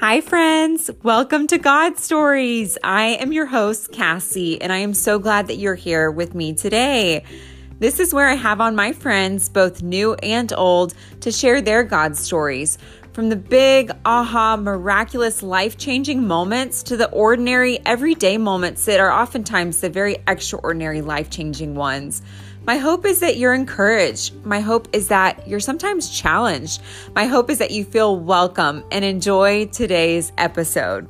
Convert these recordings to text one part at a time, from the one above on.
Hi, friends. Welcome to God Stories. I am your host, Cassie, and I am so glad that you're here with me today. This is where I have on my friends, both new and old, to share their God stories. From the big, aha, miraculous, life changing moments to the ordinary, everyday moments that are oftentimes the very extraordinary, life changing ones. My hope is that you're encouraged. My hope is that you're sometimes challenged. My hope is that you feel welcome and enjoy today's episode.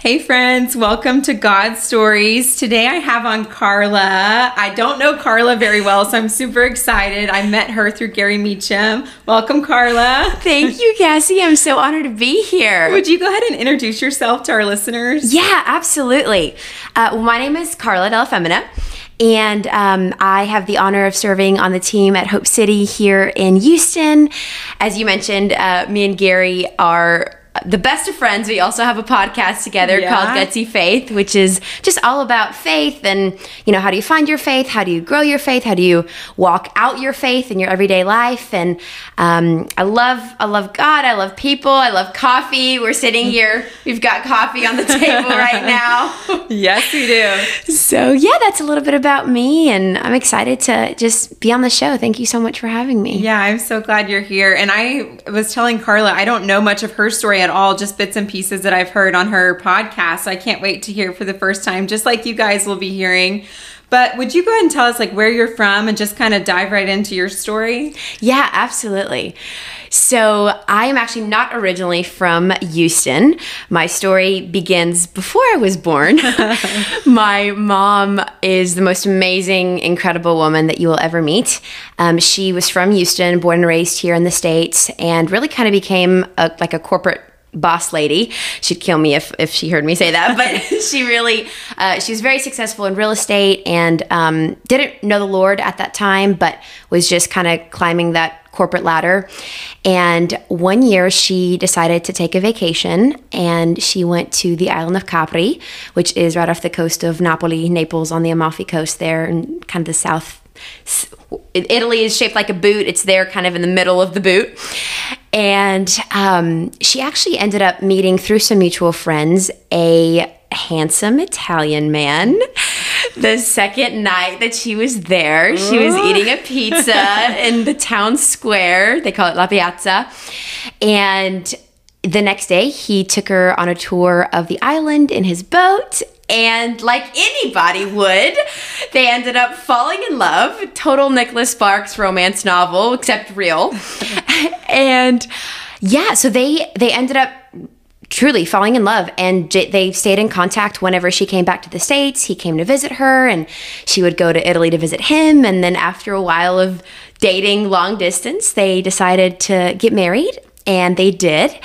Hey friends, welcome to God Stories. Today I have on Carla. I don't know Carla very well, so I'm super excited. I met her through Gari Meacham. Welcome, Carla. Thank you, Cassie. I'm so honored to be here. Would you go ahead and introduce yourself to our listeners? Yeah, absolutely. Uh, well, my name is Carla Della Femina. And um, I have the honor of serving on the team at Hope City here in Houston. As you mentioned, uh, me and Gari are the best of friends. We also have a podcast together yeah. called Gutsy Faith, which is just all about faith and, you know, how do you find your faith? How do you grow your faith? How do you walk out your faith in your everyday life? And um, I love, I love God. I love people. I love coffee. We're sitting here. We've got coffee on the table right now. yes, we do. So yeah, that's a little bit about me, and I'm excited to just be on the show. Thank you so much for having me. Yeah, I'm so glad you're here. And I was telling Carla, I don't know much of her story at all, just bits and pieces that I've heard on her podcast. So I can't wait to hear for the first time, just like you guys will be hearing. But would you go ahead and tell us like where you're from and just kind of dive right into your story? Yeah, absolutely. So, I am actually not originally from Houston. My story begins before I was born. My mom is the most amazing, incredible woman that you will ever meet. Um, she was from Houston, born and raised here in the States, and really kind of became a, like a corporate boss lady. She'd kill me if, if she heard me say that, but she really, uh, she was very successful in real estate and um, didn't know the Lord at that time, but was just kind of climbing that corporate ladder. And one year she decided to take a vacation and she went to the island of Capri, which is right off the coast of Napoli, Naples on the Amalfi coast there and kind of the south Italy is shaped like a boot. It's there kind of in the middle of the boot. And um, she actually ended up meeting through some mutual friends a handsome Italian man. The second night that she was there, she was eating a pizza in the town square. They call it La Piazza. And the next day, he took her on a tour of the island in his boat and like anybody would, they ended up falling in love. Total Nicholas Sparks romance novel, except real. and yeah, so they they ended up truly falling in love and j- they stayed in contact whenever she came back to the states he came to visit her and she would go to italy to visit him and then after a while of dating long distance they decided to get married and they did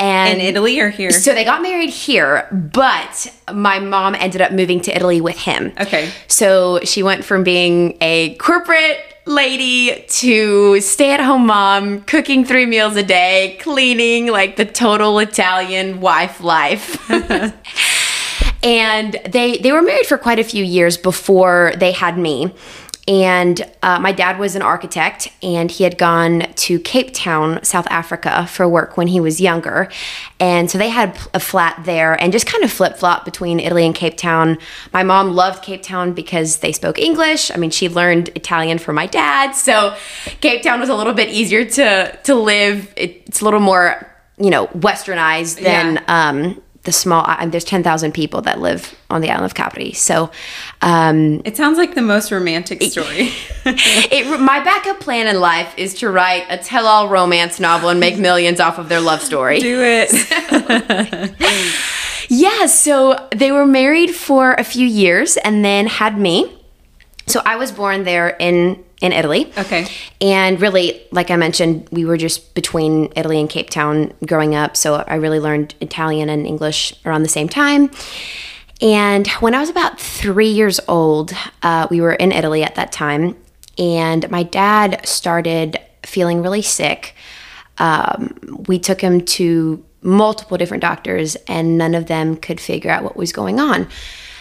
and in Italy or here? So they got married here, but my mom ended up moving to Italy with him. Okay. So she went from being a corporate lady to stay at home mom, cooking three meals a day, cleaning, like the total Italian wife life. and they they were married for quite a few years before they had me. And uh, my dad was an architect, and he had gone to Cape Town, South Africa, for work when he was younger. And so they had a flat there and just kind of flip flop between Italy and Cape Town. My mom loved Cape Town because they spoke English. I mean, she learned Italian from my dad. So Cape Town was a little bit easier to, to live. It's a little more, you know, westernized than. Yeah. Um, the small there's 10,000 people that live on the island of Capri. So um, it sounds like the most romantic story. It, it, my backup plan in life is to write a tell-all romance novel and make millions off of their love story. Do it. yeah, so they were married for a few years and then had me. So I was born there in in Italy. Okay. And really, like I mentioned, we were just between Italy and Cape Town growing up. So I really learned Italian and English around the same time. And when I was about three years old, uh, we were in Italy at that time. And my dad started feeling really sick. Um, we took him to multiple different doctors, and none of them could figure out what was going on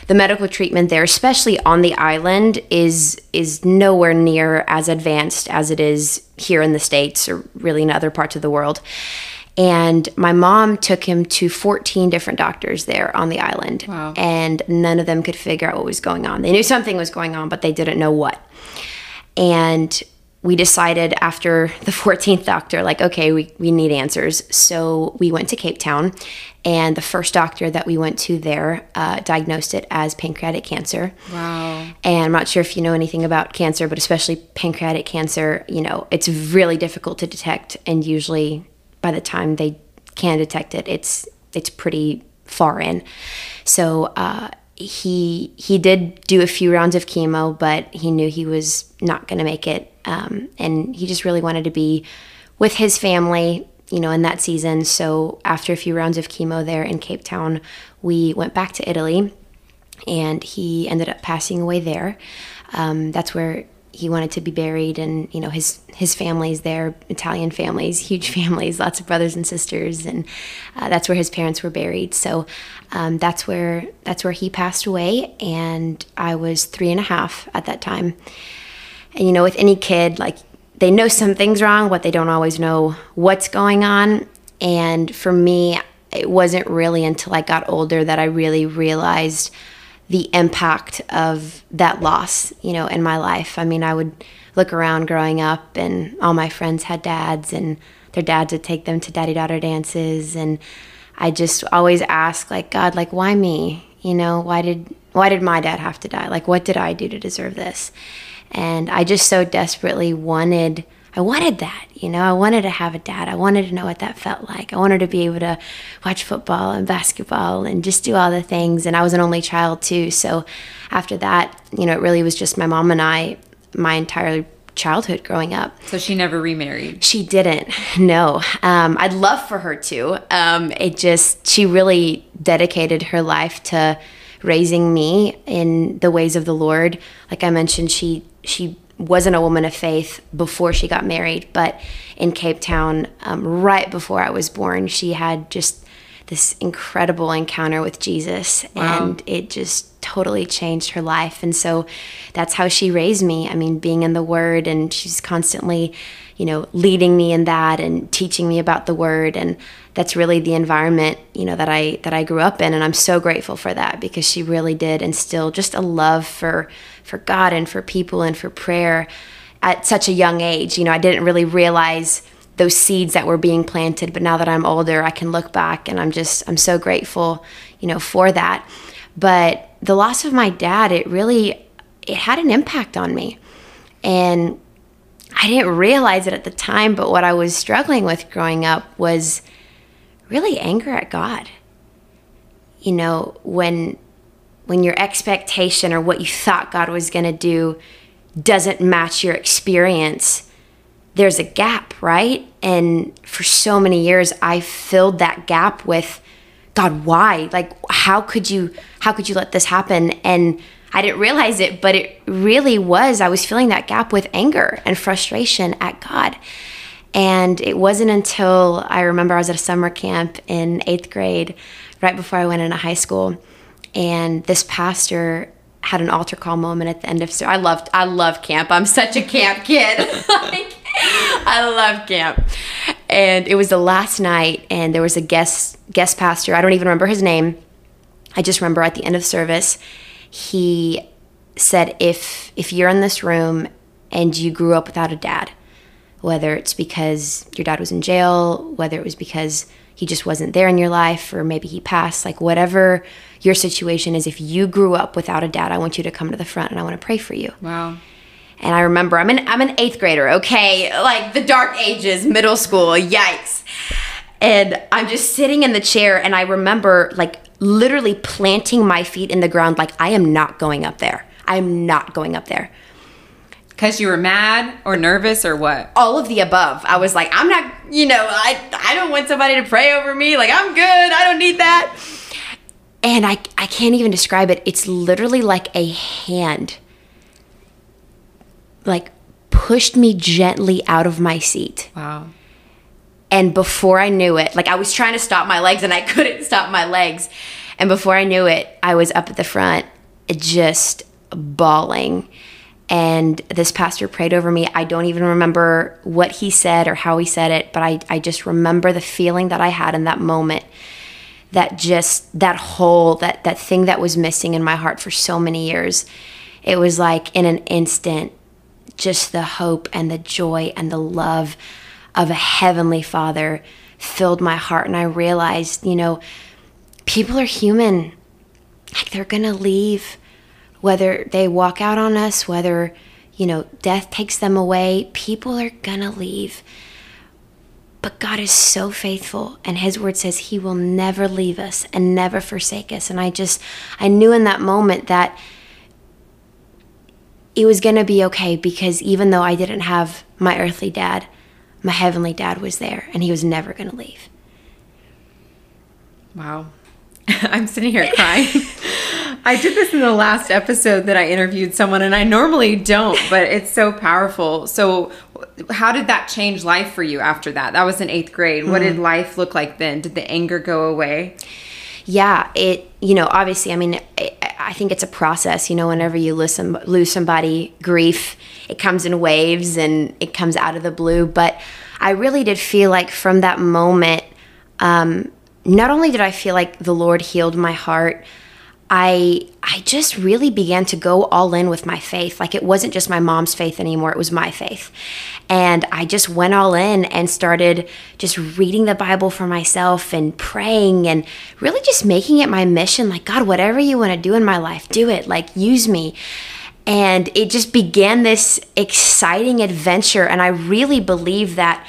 the medical treatment there, especially on the island, is is nowhere near as advanced as it is here in the states or really in other parts of the world. And my mom took him to 14 different doctors there on the island. Wow. And none of them could figure out what was going on. They knew something was going on, but they didn't know what. And we decided after the 14th doctor, like, okay, we, we need answers. So we went to Cape Town, and the first doctor that we went to there uh, diagnosed it as pancreatic cancer. Wow. And I'm not sure if you know anything about cancer, but especially pancreatic cancer, you know, it's really difficult to detect. And usually by the time they can detect it, it's, it's pretty far in. So, uh, he he did do a few rounds of chemo, but he knew he was not going to make it, um, and he just really wanted to be with his family, you know, in that season. So after a few rounds of chemo there in Cape Town, we went back to Italy, and he ended up passing away there. Um, that's where he wanted to be buried and you know his his family's there italian families huge families lots of brothers and sisters and uh, that's where his parents were buried. So um, that's where that's where he passed away and i was three and a half at that time. And you know with any kid like they know something's wrong but they don't always know what's going on. And for me it wasn't really until i got older that i really realized the impact of that loss, you know, in my life. I mean, I would look around growing up and all my friends had dads and their dads would take them to daddy daughter dances and I just always ask like God, like why me? You know, why did why did my dad have to die? Like what did I do to deserve this? And I just so desperately wanted I wanted that, you know. I wanted to have a dad. I wanted to know what that felt like. I wanted to be able to watch football and basketball and just do all the things. And I was an only child too, so after that, you know, it really was just my mom and I my entire childhood growing up. So she never remarried. She didn't. No. Um, I'd love for her to. Um, it just she really dedicated her life to raising me in the ways of the Lord. Like I mentioned, she she wasn't a woman of faith before she got married, but in Cape Town, um, right before I was born, she had just this incredible encounter with Jesus, Wow. and it just totally changed her life. And so that's how she raised me. I mean, being in the Word, and she's constantly, you know, leading me in that and teaching me about the Word, and that's really the environment, you know, that I that I grew up in, and I'm so grateful for that because she really did instill just a love for for God and for people and for prayer at such a young age. You know, I didn't really realize those seeds that were being planted, but now that I'm older, I can look back and I'm just I'm so grateful, you know, for that. But the loss of my dad, it really it had an impact on me. And I didn't realize it at the time, but what I was struggling with growing up was really anger at God. You know, when when your expectation or what you thought God was going to do doesn't match your experience, there's a gap, right? And for so many years I filled that gap with God, why? Like how could you how could you let this happen? And I didn't realize it, but it really was. I was filling that gap with anger and frustration at God. And it wasn't until I remember I was at a summer camp in eighth grade, right before I went into high school, and this pastor had an altar call moment at the end of. So I loved, I love camp. I'm such a camp kid. like, I love camp. And it was the last night, and there was a guest guest pastor. I don't even remember his name. I just remember at the end of service, he said, "If if you're in this room and you grew up without a dad, whether it's because your dad was in jail, whether it was because he just wasn't there in your life, or maybe he passed, like whatever your situation is, if you grew up without a dad, I want you to come to the front and I want to pray for you." Wow. And I remember I'm an I'm an eighth grader, okay, like the dark ages, middle school, yikes. And I'm just sitting in the chair, and I remember like literally planting my feet in the ground, like I am not going up there. I'm not going up there. Because you were mad or nervous or what? All of the above. I was like, I'm not, you know, I I don't want somebody to pray over me. Like I'm good. I don't need that. And I I can't even describe it. It's literally like a hand like pushed me gently out of my seat. Wow. And before I knew it, like I was trying to stop my legs and I couldn't stop my legs. And before I knew it, I was up at the front uh, just bawling. And this pastor prayed over me. I don't even remember what he said or how he said it, but I, I just remember the feeling that I had in that moment. That just that hole, that that thing that was missing in my heart for so many years. It was like in an instant, just the hope and the joy and the love of a heavenly father filled my heart. And I realized, you know, people are human. Like they're going to leave, whether they walk out on us, whether, you know, death takes them away, people are going to leave. But God is so faithful, and His word says He will never leave us and never forsake us. And I just, I knew in that moment that it was going to be okay because even though I didn't have my earthly dad, my heavenly dad was there and he was never going to leave. Wow. I'm sitting here crying. I did this in the last episode that I interviewed someone, and I normally don't, but it's so powerful. So, how did that change life for you after that? That was in eighth grade. What did mm. life look like then? Did the anger go away? Yeah, it, you know, obviously, I mean, I think it's a process, you know, whenever you listen, lose somebody, grief, it comes in waves and it comes out of the blue. But I really did feel like from that moment, um, not only did I feel like the Lord healed my heart, I I just really began to go all in with my faith. Like it wasn't just my mom's faith anymore, it was my faith. And I just went all in and started just reading the Bible for myself and praying and really just making it my mission like God, whatever you want to do in my life, do it. Like use me. And it just began this exciting adventure and I really believe that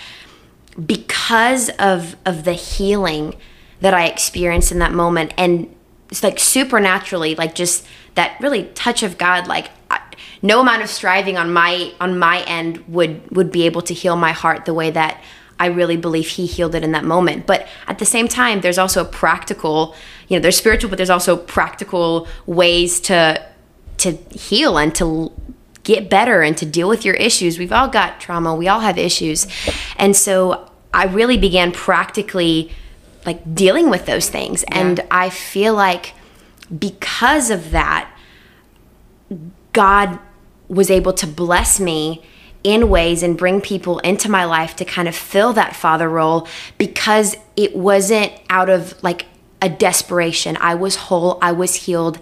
because of of the healing that I experienced in that moment and it's like supernaturally like just that really touch of god like I, no amount of striving on my on my end would would be able to heal my heart the way that I really believe he healed it in that moment. But at the same time, there's also practical, you know, there's spiritual, but there's also practical ways to to heal and to get better and to deal with your issues. We've all got trauma, we all have issues. And so I really began practically like dealing with those things. Yeah. And I feel like because of that, God was able to bless me in ways and bring people into my life to kind of fill that father role because it wasn't out of like a desperation. I was whole, I was healed,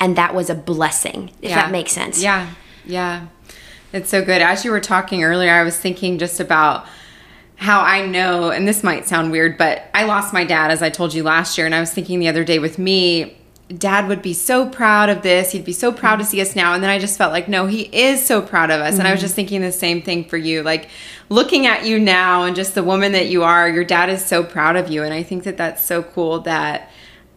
and that was a blessing, if yeah. that makes sense. Yeah, yeah. It's so good. As you were talking earlier, I was thinking just about how I know, and this might sound weird, but I lost my dad, as I told you last year. And I was thinking the other day with me, dad would be so proud of this. He'd be so proud to see us now. And then I just felt like, no, he is so proud of us. Mm-hmm. And I was mm-hmm. just thinking the same thing for you. Like looking at you now and just the woman that you are, your dad is so proud of you. And I think that that's so cool that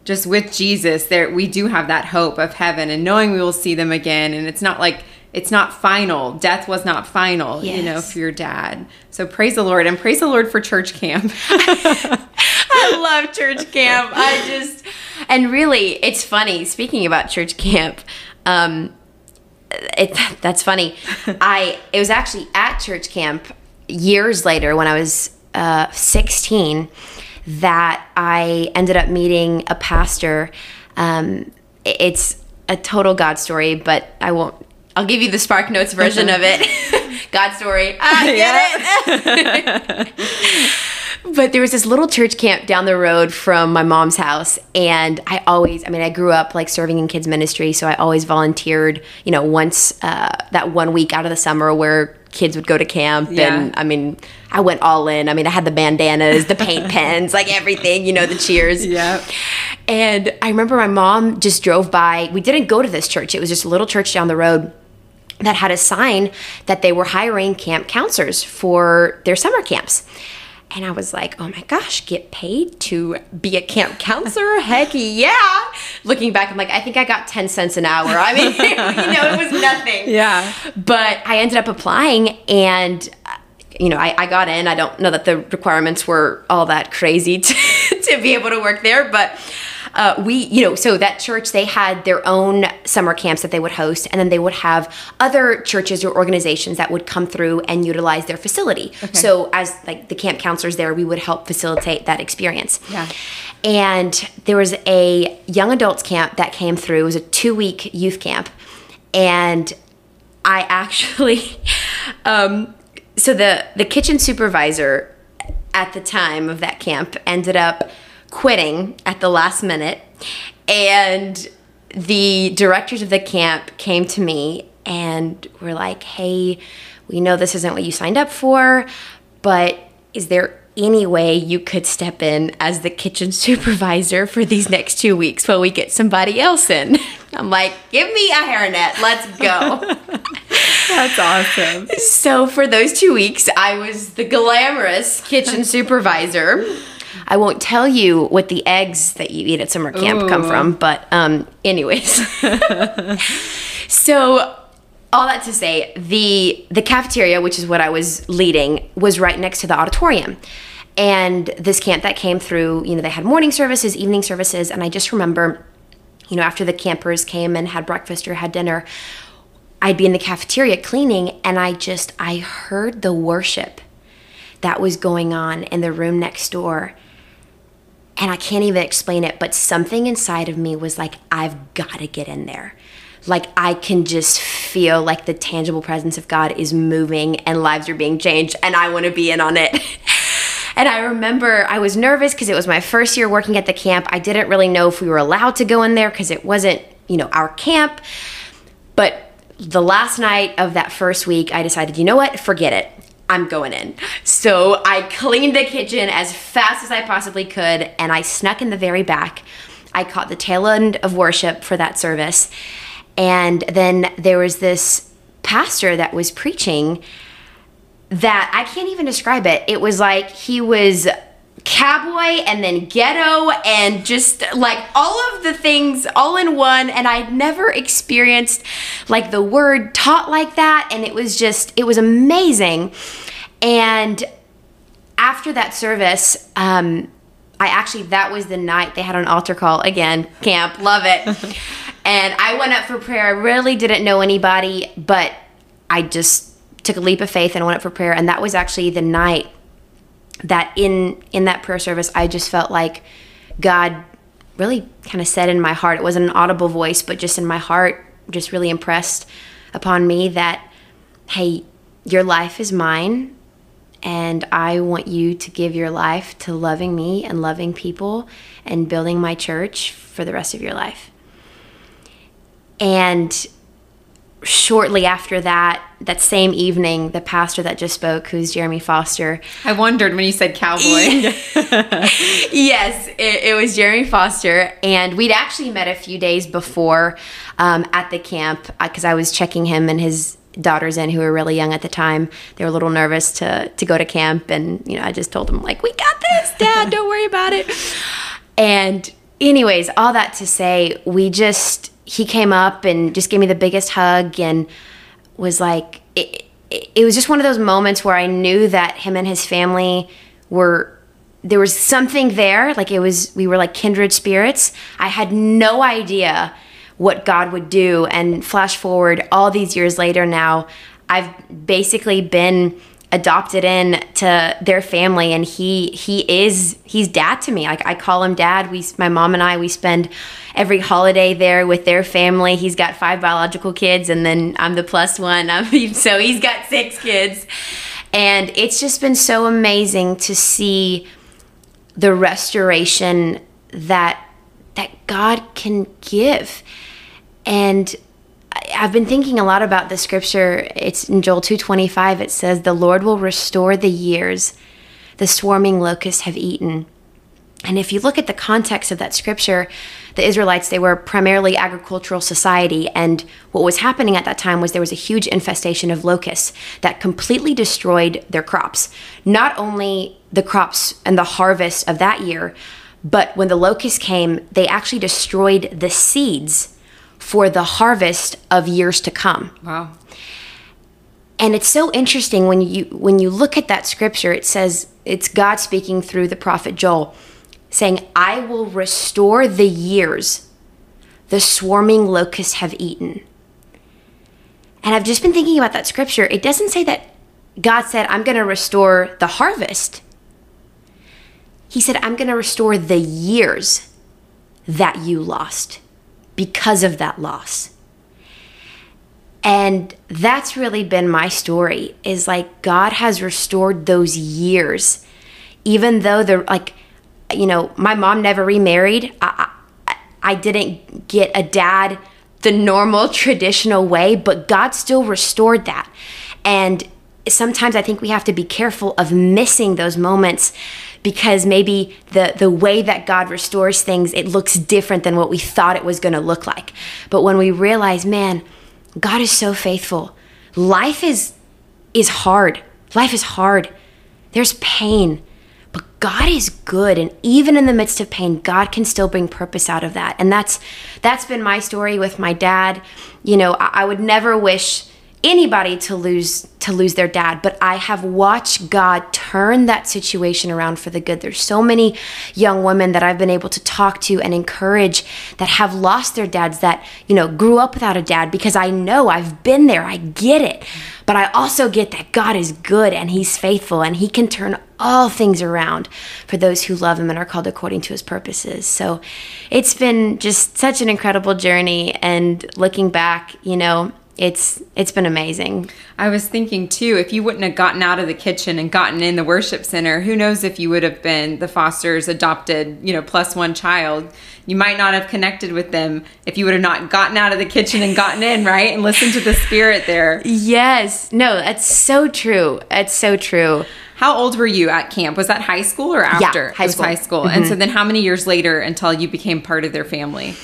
just with Jesus, there we do have that hope of heaven and knowing we will see them again. And it's not like it's not final. Death was not final, yes. you know, for your dad. So praise the Lord and praise the Lord for church camp. I love church camp. I just and really, it's funny. Speaking about church camp, um, it that's funny. I it was actually at church camp years later when I was uh, 16 that I ended up meeting a pastor. Um, it's a total God story, but I won't I'll give you the Spark Notes version of it. God story. I get it. but there was this little church camp down the road from my mom's house and i always i mean i grew up like serving in kids ministry so i always volunteered you know once uh, that one week out of the summer where kids would go to camp yeah. and i mean i went all in i mean i had the bandanas the paint pens like everything you know the cheers yeah and i remember my mom just drove by we didn't go to this church it was just a little church down the road that had a sign that they were hiring camp counselors for their summer camps. And I was like, oh my gosh, get paid to be a camp counselor? Heck yeah. Looking back, I'm like, I think I got 10 cents an hour. I mean, you know, it was nothing. Yeah. But I ended up applying and, uh, you know, I, I got in. I don't know that the requirements were all that crazy to, to be able to work there, but uh, we, you know, so that church, they had their own summer camps that they would host, and then they would have other churches or organizations that would come through and utilize their facility. Okay. So, as like the camp counselors there, we would help facilitate that experience. Yeah. And there was a young adults camp that came through. It was a two week youth camp. And I actually, um, so the, the kitchen supervisor at the time of that camp ended up quitting at the last minute. And the directors of the camp came to me and were like, hey, we know this isn't what you signed up for, but is there any way you could step in as the kitchen supervisor for these next two weeks while we get somebody else in? I'm like, give me a hairnet, let's go. That's awesome. so for those two weeks, I was the glamorous kitchen supervisor. I won't tell you what the eggs that you eat at summer camp come from, but um, anyways. so all that to say, the the cafeteria, which is what I was leading, was right next to the auditorium. And this camp that came through, you know, they had morning services, evening services, and I just remember, you know, after the campers came and had breakfast or had dinner, I'd be in the cafeteria cleaning and I just I heard the worship that was going on in the room next door. And I can't even explain it, but something inside of me was like, I've got to get in there. Like, I can just feel like the tangible presence of God is moving and lives are being changed, and I want to be in on it. and I remember I was nervous because it was my first year working at the camp. I didn't really know if we were allowed to go in there because it wasn't, you know, our camp. But the last night of that first week, I decided, you know what? Forget it. I'm going in. So I cleaned the kitchen as fast as I possibly could and I snuck in the very back. I caught the tail end of worship for that service. And then there was this pastor that was preaching that I can't even describe it. It was like he was cowboy and then ghetto and just like all of the things all in one. And I'd never experienced like the word taught like that. And it was just it was amazing. And after that service um I actually that was the night they had an altar call again. Camp love it. And I went up for prayer. I really didn't know anybody but I just took a leap of faith and went up for prayer. And that was actually the night that in in that prayer service I just felt like God really kind of said in my heart it wasn't an audible voice but just in my heart just really impressed upon me that hey your life is mine and I want you to give your life to loving me and loving people and building my church for the rest of your life. And shortly after that, that same evening, the pastor that just spoke, who's Jeremy Foster, I wondered when you said cowboy. yes, it, it was Jeremy Foster, and we'd actually met a few days before um, at the camp because I was checking him and his daughters in who were really young at the time. They were a little nervous to to go to camp, and you know, I just told them like, "We got this, Dad. Don't worry about it." And anyways, all that to say, we just he came up and just gave me the biggest hug and was like it, it, it was just one of those moments where I knew that him and his family were there was something there. Like it was we were like kindred spirits. I had no idea what god would do. And flash forward all these years later now i've basically been adopted in to their family and he he is he's dad to me. Like i call him dad. We my mom and i we spend every holiday there with their family. He's got five biological kids and then i'm the plus one. I mean, so he's got six kids. And it's just been so amazing to see the restoration that that God can give. And I've been thinking a lot about the scripture. It's in Joel 2:25 it says the Lord will restore the years the swarming locusts have eaten. And if you look at the context of that scripture, the Israelites, they were primarily agricultural society. And what was happening at that time was there was a huge infestation of locusts that completely destroyed their crops. Not only the crops and the harvest of that year, but when the locusts came, they actually destroyed the seeds for the harvest of years to come wow. and it's so interesting when you when you look at that scripture it says it's god speaking through the prophet joel saying, I will restore the years the swarming locusts have eaten. And I've just been thinking about that scripture. It doesn't say that God said, I'm going to restore the harvest. He said, I'm going to restore the years that you lost because of that loss. And that's really been my story is like God has restored those years. Even though they're like, you know, my mom never remarried. I, I, I didn't get a dad the normal traditional way, but God still restored that. And sometimes I think we have to be careful of missing those moments because maybe the the way that God restores things it looks different than what we thought it was going to look like. But when we realize, man, God is so faithful. Life is is hard. Life is hard. There's pain. But God is good and even in the midst of pain, God can still bring purpose out of that. And that's that's been my story with my dad. You know, I, I would never wish anybody to lose to lose their dad but i have watched god turn that situation around for the good. There's so many young women that i've been able to talk to and encourage that have lost their dads that you know grew up without a dad because i know i've been there. I get it. But i also get that god is good and he's faithful and he can turn all things around for those who love him and are called according to his purposes. So it's been just such an incredible journey. And looking back you know it's it's been amazing. I was thinking too, if you wouldn't have gotten out of the kitchen and gotten in the worship center, who knows if you would have been the Foster's adopted, you know, plus one child. You might not have connected with them if you would have not gotten out of the kitchen and gotten in, right? And listened to the spirit there. Yes. No, that's so true. That's so true. How old were you at camp? Was that high school or after? Yeah, high school. high school. Mm-hmm. And so then how many years later until you became part of their family?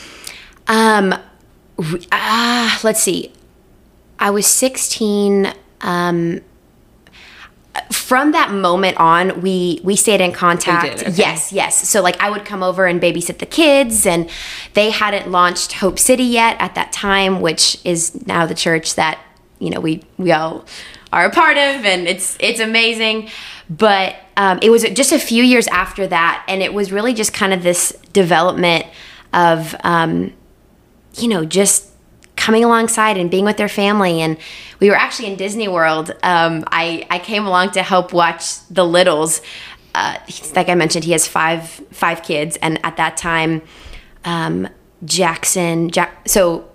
Um uh, let's see. I was 16. Um, from that moment on, we we stayed in contact. Okay. Yes, yes. So like I would come over and babysit the kids, and they hadn't launched Hope City yet at that time, which is now the church that you know we we all are a part of, and it's it's amazing. But um, it was just a few years after that, and it was really just kind of this development of um, you know just coming alongside and being with their family. And we were actually in Disney World. Um, I, I came along to help watch the littles. Uh, like I mentioned, he has five five kids, and at that time, um, Jackson. Jack, so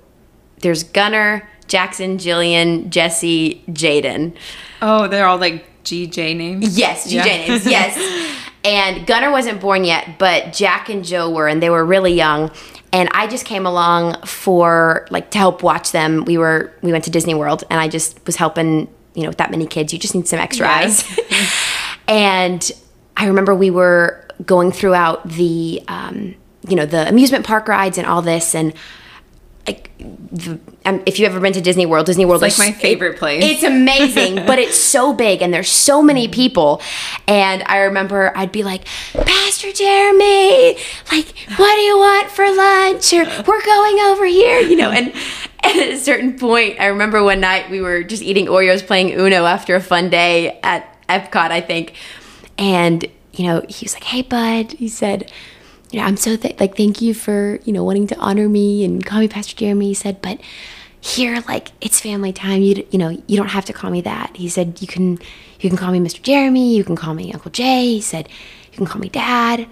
there's Gunner, Jackson, Jillian, Jesse, Jaden. Oh, they're all like GJ names. Yes, GJ yeah. names. Yes. and Gunner wasn't born yet, but Jack and Joe were, and they were really young and I just came along for like to help watch them. We were we went to Disney World, and I just was helping. You know, with that many kids, you just need some extra eyes. and I remember we were going throughout the um, you know the amusement park rides and all this, and like the, um, if you've ever been to Disney World, Disney World is like my favorite it, place. It's amazing, but it's so big and there's so many people. And I remember I'd be like, Pastor Jeremy, like, what do you want for lunch? Or we're going over here, you know. And, and at a certain point, I remember one night we were just eating Oreos, playing Uno after a fun day at Epcot, I think. And you know, he was like, "Hey, bud," he said you know, I'm so th- like, thank you for, you know, wanting to honor me and call me Pastor Jeremy. He said, but here, like, it's family time. You, you know, you don't have to call me that. He said, you can, you can call me Mr. Jeremy. You can call me Uncle Jay. He said, you can call me Dad.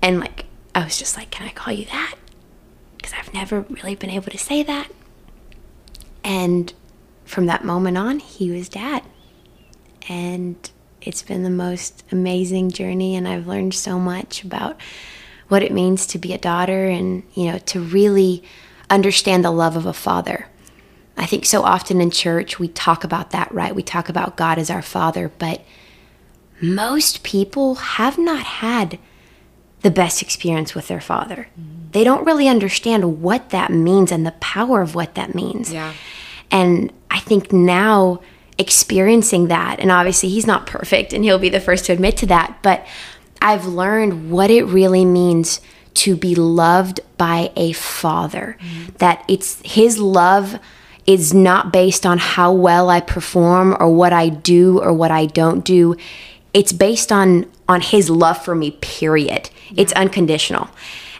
And like, I was just like, can I call you that? Because I've never really been able to say that. And from that moment on, he was Dad. And it's been the most amazing journey, and I've learned so much about what it means to be a daughter and, you know, to really understand the love of a father. I think so often in church we talk about that, right? We talk about God as our father, but most people have not had the best experience with their father. Mm-hmm. They don't really understand what that means and the power of what that means. Yeah. And I think now experiencing that. And obviously, he's not perfect and he'll be the first to admit to that. But I've learned what it really means to be loved by a father. Mm-hmm. That it's his love is not based on how well I perform or what I do or what I don't do. It's based on on his love for me, period. It's unconditional.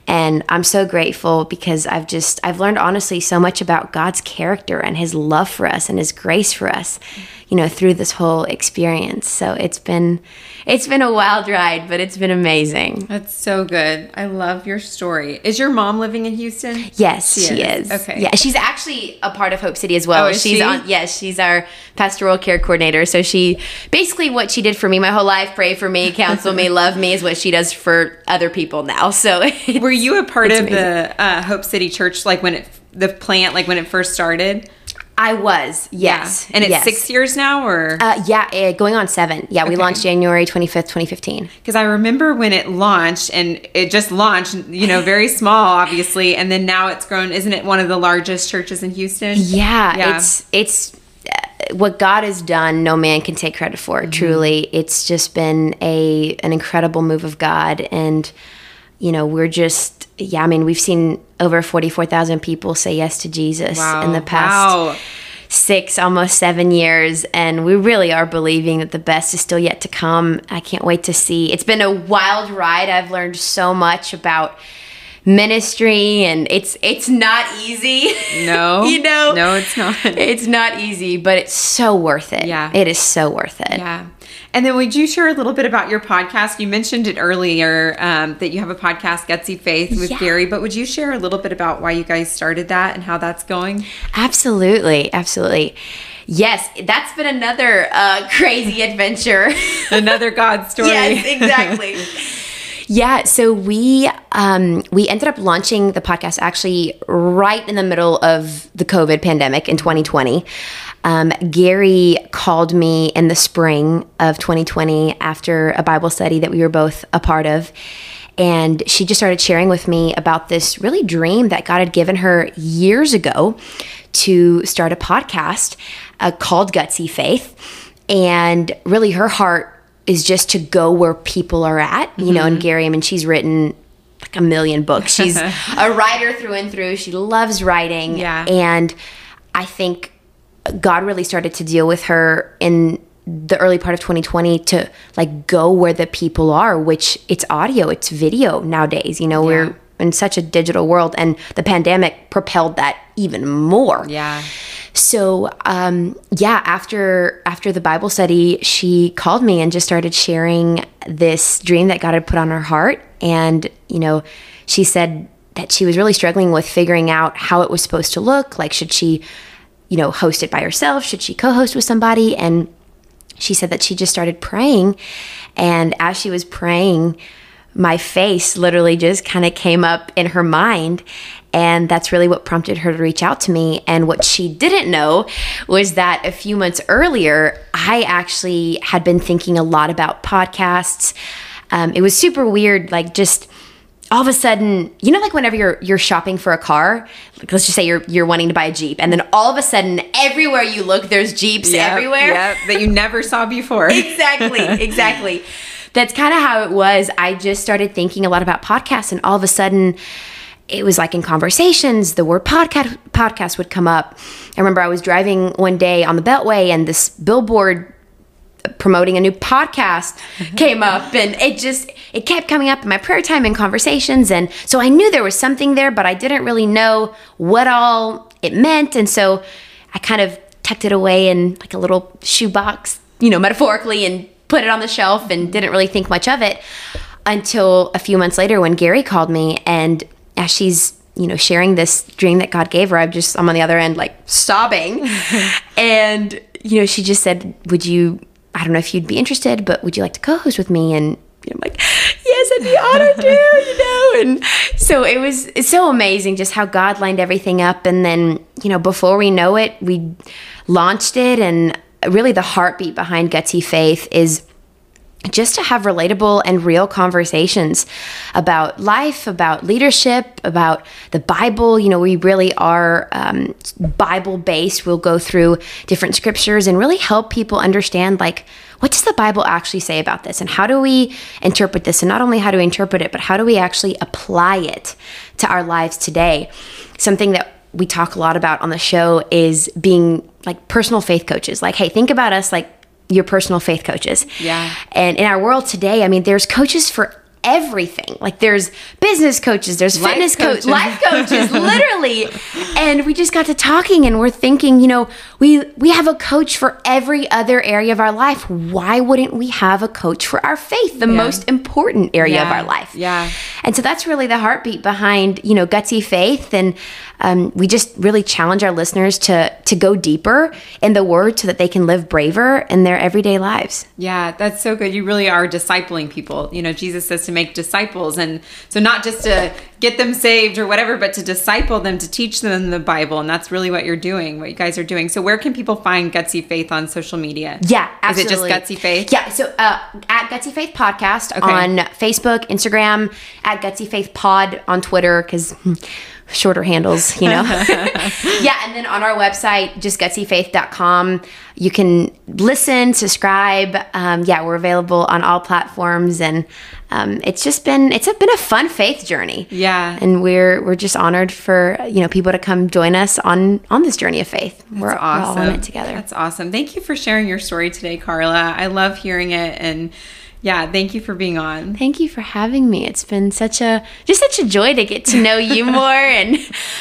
And I'm so grateful because I've just I've learned honestly so much about God's character and his love for us and his grace for us, you know, through this whole experience. So it's been it's been a wild ride, but it's been amazing. That's so good. I love your story. Is your mom living in Houston? Yes, she, is. Okay. Yeah, she's actually a part of Hope City as well. Oh, is she's she? on yes, she's our pastoral care coordinator. So she basically what she did for me my whole life, pray for me, counsel me, love me is what she does for other people now. So Were you a part of the uh, Hope City Church, like when it the plant, like when it first started? I was, yes. And it's yes. six years now, or Uh, yeah, uh, going on seven. Yeah, we Okay. launched January 25th, 2015. because I remember when it launched, and it just launched, you know, very small, obviously, and then now it's grown. Isn't it one of the largest churches in Houston? Yeah, Yeah. it's it's uh, what God has done. No man can take credit for. Mm-hmm. Truly, it's just been a an incredible move of God, and you know we're just yeah. I mean, we've seen over forty four thousand people say yes to Jesus Wow. in the past. Wow. Six, almost seven years, and we really are believing that the best is still yet to come. I can't wait to see. It's been a wild ride. I've learned so much about ministry, and it's it's not easy. No, you know, no, it's not. it's not easy, but it's so worth it. Yeah. It is so worth it. Yeah. And then would you share a little bit about your podcast? You mentioned it earlier um, that you have a podcast, Gutsy Faith, with Yeah. Gari, but would you share a little bit about why you guys started that and how that's going? Absolutely. Absolutely. Yes, that's been another uh, crazy adventure. Another God story. yes, exactly. Yeah, so we um, we ended up launching the podcast actually right in the middle of the COVID pandemic in 2020. Um, Gari called me in the spring of 2020 after a Bible study that we were both a part of. And she just started sharing with me about this really dream that God had given her years ago to start a podcast uh, called Gutsy Faith. And really, her heart is just to go where people are at, you know. And Gari, I mean, she's written like a million books. She's a writer through and through. She loves writing. Yeah. And I think God really started to deal with her in the early part of 2020 to like go where the people are, which it's audio, it's video nowadays. You know, we're in such a digital world, and the pandemic propelled that even more. Yeah. So um, yeah, after after the Bible study, she called me and just started sharing this dream that God had put on her heart, and you know, she said that she was really struggling with figuring out how it was supposed to look. Like, should she, you know, host it by herself? Should she co-host with somebody? And she said that she just started praying, and as she was praying, my face literally just kind of came up in her mind. And that's really what prompted her to reach out to me. And what she didn't know was that a few months earlier, I actually had been thinking a lot about podcasts. Um, it was super weird, like just all of a sudden, you know, like whenever you're you're shopping for a car, like let's just say you're you're wanting to buy a Jeep, and then all of a sudden, everywhere you look, there's Jeeps Yep, everywhere Yep, that you never saw before. exactly, exactly. That's kind of how it was. I just started thinking a lot about podcasts, and all of a sudden, it was like in conversations, the word podcast podcast would come up. I remember I was driving one day on the Beltway, and this billboard promoting a new podcast came up and it just it kept coming up in my prayer time and conversations and so I knew there was something there but I didn't really know what all it meant and so I kind of tucked it away in like a little shoebox you know metaphorically and put it on the shelf and didn't really think much of it until a few months later when Gari called me and as she's you know sharing this dream that God gave her I'm just I'm on the other end like sobbing. And you know she just said would you I don't know if you'd be interested, but would you like to co-host with me? And I'm like, yes, I'd be honored to, you know. And so it was it's so amazing just how God lined everything up. And then, you know, before we know it, we launched it. And really the heartbeat behind Gutsy Faith is just to have relatable and real conversations about life, about leadership, about the Bible. You know, we really are um, Bible based. We'll go through different scriptures and really help people understand, like, what does the Bible actually say about this? And how do we interpret this? And not only how do we interpret it, but how do we actually apply it to our lives today? Something that we talk a lot about on the show is being like personal faith coaches. Like, hey, think about us like your personal faith coaches. Yeah. And in our world today, I mean, there's coaches for everything. Like there's business coaches, there's Life fitness coaches, coaches. life coaches, literally. And we just got to talking and we're thinking, you know, we we have a coach for every other area of our life. Why wouldn't we have a coach for our faith, the most important area of our life? Yeah. And so that's really the heartbeat behind, you know, gutsy faith. And um, we just really challenge our listeners to to go deeper in the word so that they can live braver in their everyday lives. Yeah, that's so good. You really are discipling people. You know, Jesus says to make disciples. And so, not just to get them saved or whatever, but to disciple them, to teach them the Bible. And that's really what you're doing, what you guys are doing. So, where can people find Gutsy Faith on social media? Yeah, absolutely. Is it just Gutsy Faith? Yeah, so uh, at Gutsy Faith Podcast Okay. on Facebook, Instagram, at Gutsy Faith Pod on Twitter, because shorter handles, you know? yeah, and then on our website, just gutsyfaith.com, you can listen, subscribe. Um, yeah, we're available on all platforms. And um, it's just been, it's been a fun faith journey. Yeah. And we're, we're just honored for, you know, people to come join us on, on this journey of faith. we're, That's we're all in it together. That's awesome. Thank you for sharing your story today, Carla. I love hearing it. And yeah, thank you for being on. Thank you for having me. It's been such a just such a joy to get to know you more and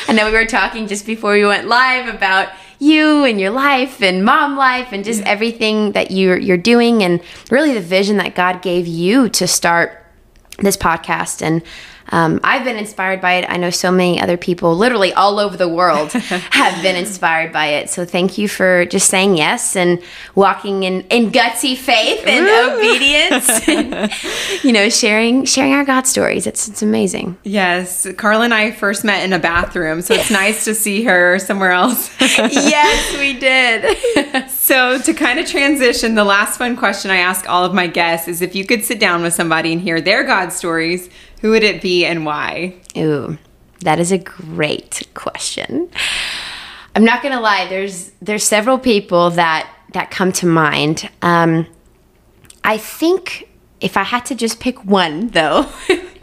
I know we were talking just before we went live about you and your life and mom life and just everything that you're you're doing and really the vision that God gave you to start this podcast and um, I've been inspired by it. I know so many other people, literally all over the world, have been inspired by it. So thank you for just saying yes and walking in, in gutsy faith and obedience. And, you know, sharing sharing our God stories. It's it's amazing. Yes, Carla and I first met in a bathroom, so it's nice to see her somewhere else. yes, we did. so, to kind of transition, the last fun question I ask all of my guests is if you could sit down with somebody and hear their God stories, who would it be and why? Ooh, that is a great question. I'm not gonna lie. There's there's several people that that come to mind. Um, I think if I had to just pick one, though,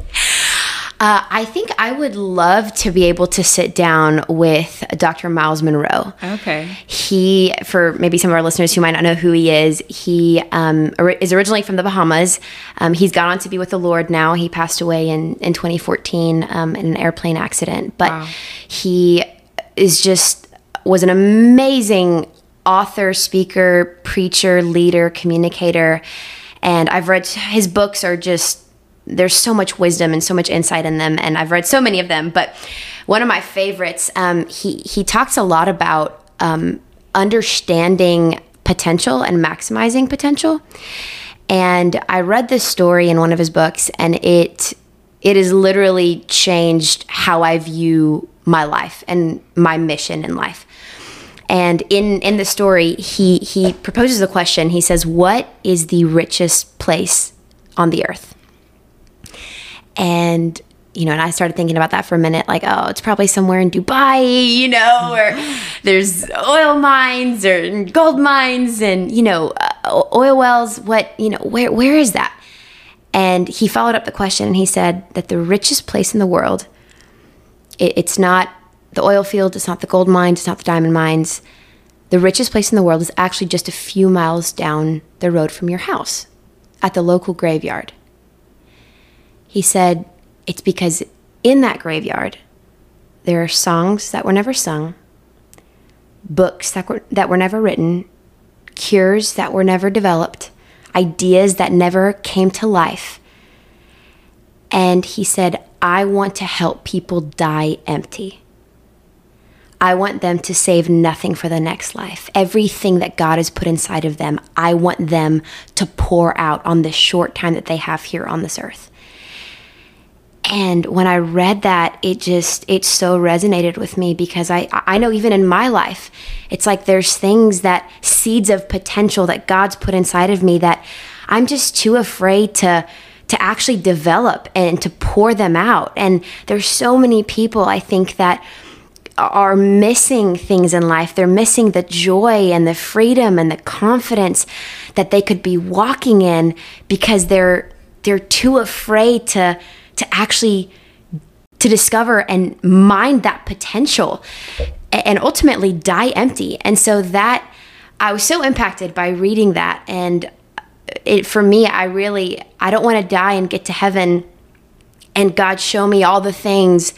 uh, I think I would love to be able to sit down with Dr. Myles Munroe. Okay. He, for maybe some of our listeners who might not know who he is, he um, is originally from the Bahamas. Um, he's gone on to be with the Lord now. He passed away in, in 2014 um, in an airplane accident. But Wow. he is just, was an amazing author, speaker, preacher, leader, communicator. And I've read his books are just there's so much wisdom and so much insight in them and i've read so many of them but one of my favorites um, he, he talks a lot about um, understanding potential and maximizing potential. And i read this story in one of his books and it it has literally changed how i view my life and my mission in life. And in in the story he he proposes a question. He says what is the richest place on the earth and you know, and I started thinking about that for a minute, like, oh, it's probably somewhere in Dubai, you know, or there's oil mines or gold mines and you know, uh, oil wells. What you know, where where is that? And he followed up the question and he said that the richest place in the world, it, it's not the oil field, it's not the gold mines, it's not the diamond mines. The richest place in the world is actually just a few miles down the road from your house, at the local graveyard. He said, It's because in that graveyard, there are songs that were never sung, books that were, that were never written, cures that were never developed, ideas that never came to life. And he said, I want to help people die empty. I want them to save nothing for the next life. Everything that God has put inside of them, I want them to pour out on the short time that they have here on this earth. And when I read that, it just it so resonated with me because I I know even in my life, it's like there's things that seeds of potential that God's put inside of me that I'm just too afraid to to actually develop and to pour them out. And there's so many people I think that are missing things in life. They're missing the joy and the freedom and the confidence that they could be walking in because they're they're too afraid to to actually to discover and mine that potential and ultimately die empty. And so that I was so impacted by reading that. And uh, it, for me, I really, I don't want to die and get to heaven and God show me all the things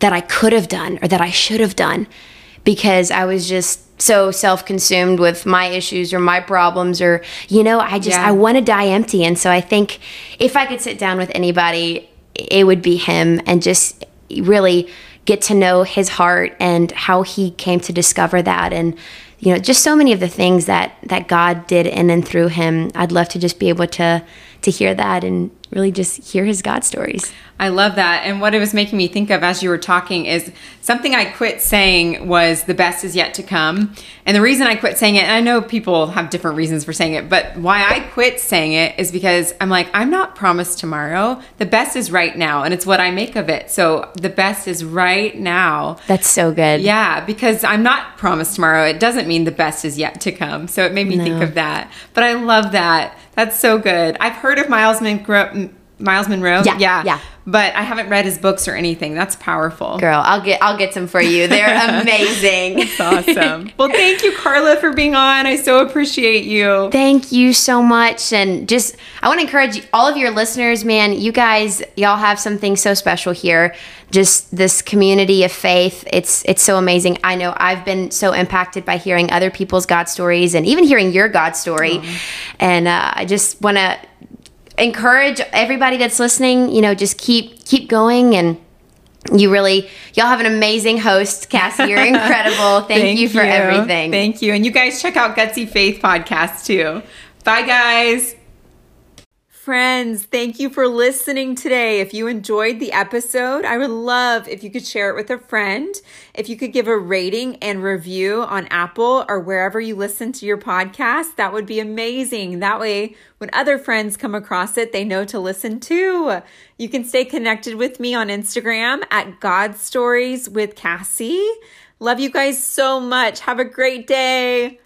that I could have done or that I should have done because I was just so self-consumed with my issues or my problems or you know I just yeah. I want to die empty and so I think if I could sit down with anybody it would be him and just really get to know his heart and how he came to discover that. And you know just so many of the things that that God did in and through him I'd love to just be able to to hear that and really just hear his God stories. I love that. And what it was making me think of as you were talking is something I quit saying was the best is yet to come. And the reason I quit saying it, and I know people have different reasons for saying it, but why I quit saying it is because I'm like, I'm not promised tomorrow. The best is right now. And it's what I make of it. So the best is right now. That's so good. Yeah, because I'm not promised tomorrow. It doesn't mean the best is yet to come. So it made me no. think of that. But I love that. That's so good. I've heard of Myles Munroe. Myles Munroe. Yeah, yeah, yeah. But I haven't read his books or anything. That's powerful. Girl, I'll get I'll get some for you. They're amazing. That's awesome. well, thank you, Carla, for being on. I so appreciate you. Thank you so much. And just I want to encourage all of your listeners, man. You guys, y'all have something so special here. Just this community of faith. It's it's so amazing. I know I've been so impacted by hearing other people's God stories and even hearing your God story. Oh. And uh, I just want to encourage everybody that's listening, you know, just keep keep going and you really y'all have an amazing host cassie. You're incredible. Thank, thank you for you. everything. Thank you. And you guys check out gutsy faith podcast too. Bye guys Friends, thank you for listening today. If you enjoyed the episode, I would love if you could share it with a friend. If you could give a rating and review on Apple or wherever you listen to your podcast, that would be amazing. That way, when other friends come across it, they know to listen too. You can stay connected with me on Instagram at God Stories with Cassie. Love you guys so much. Have a great day.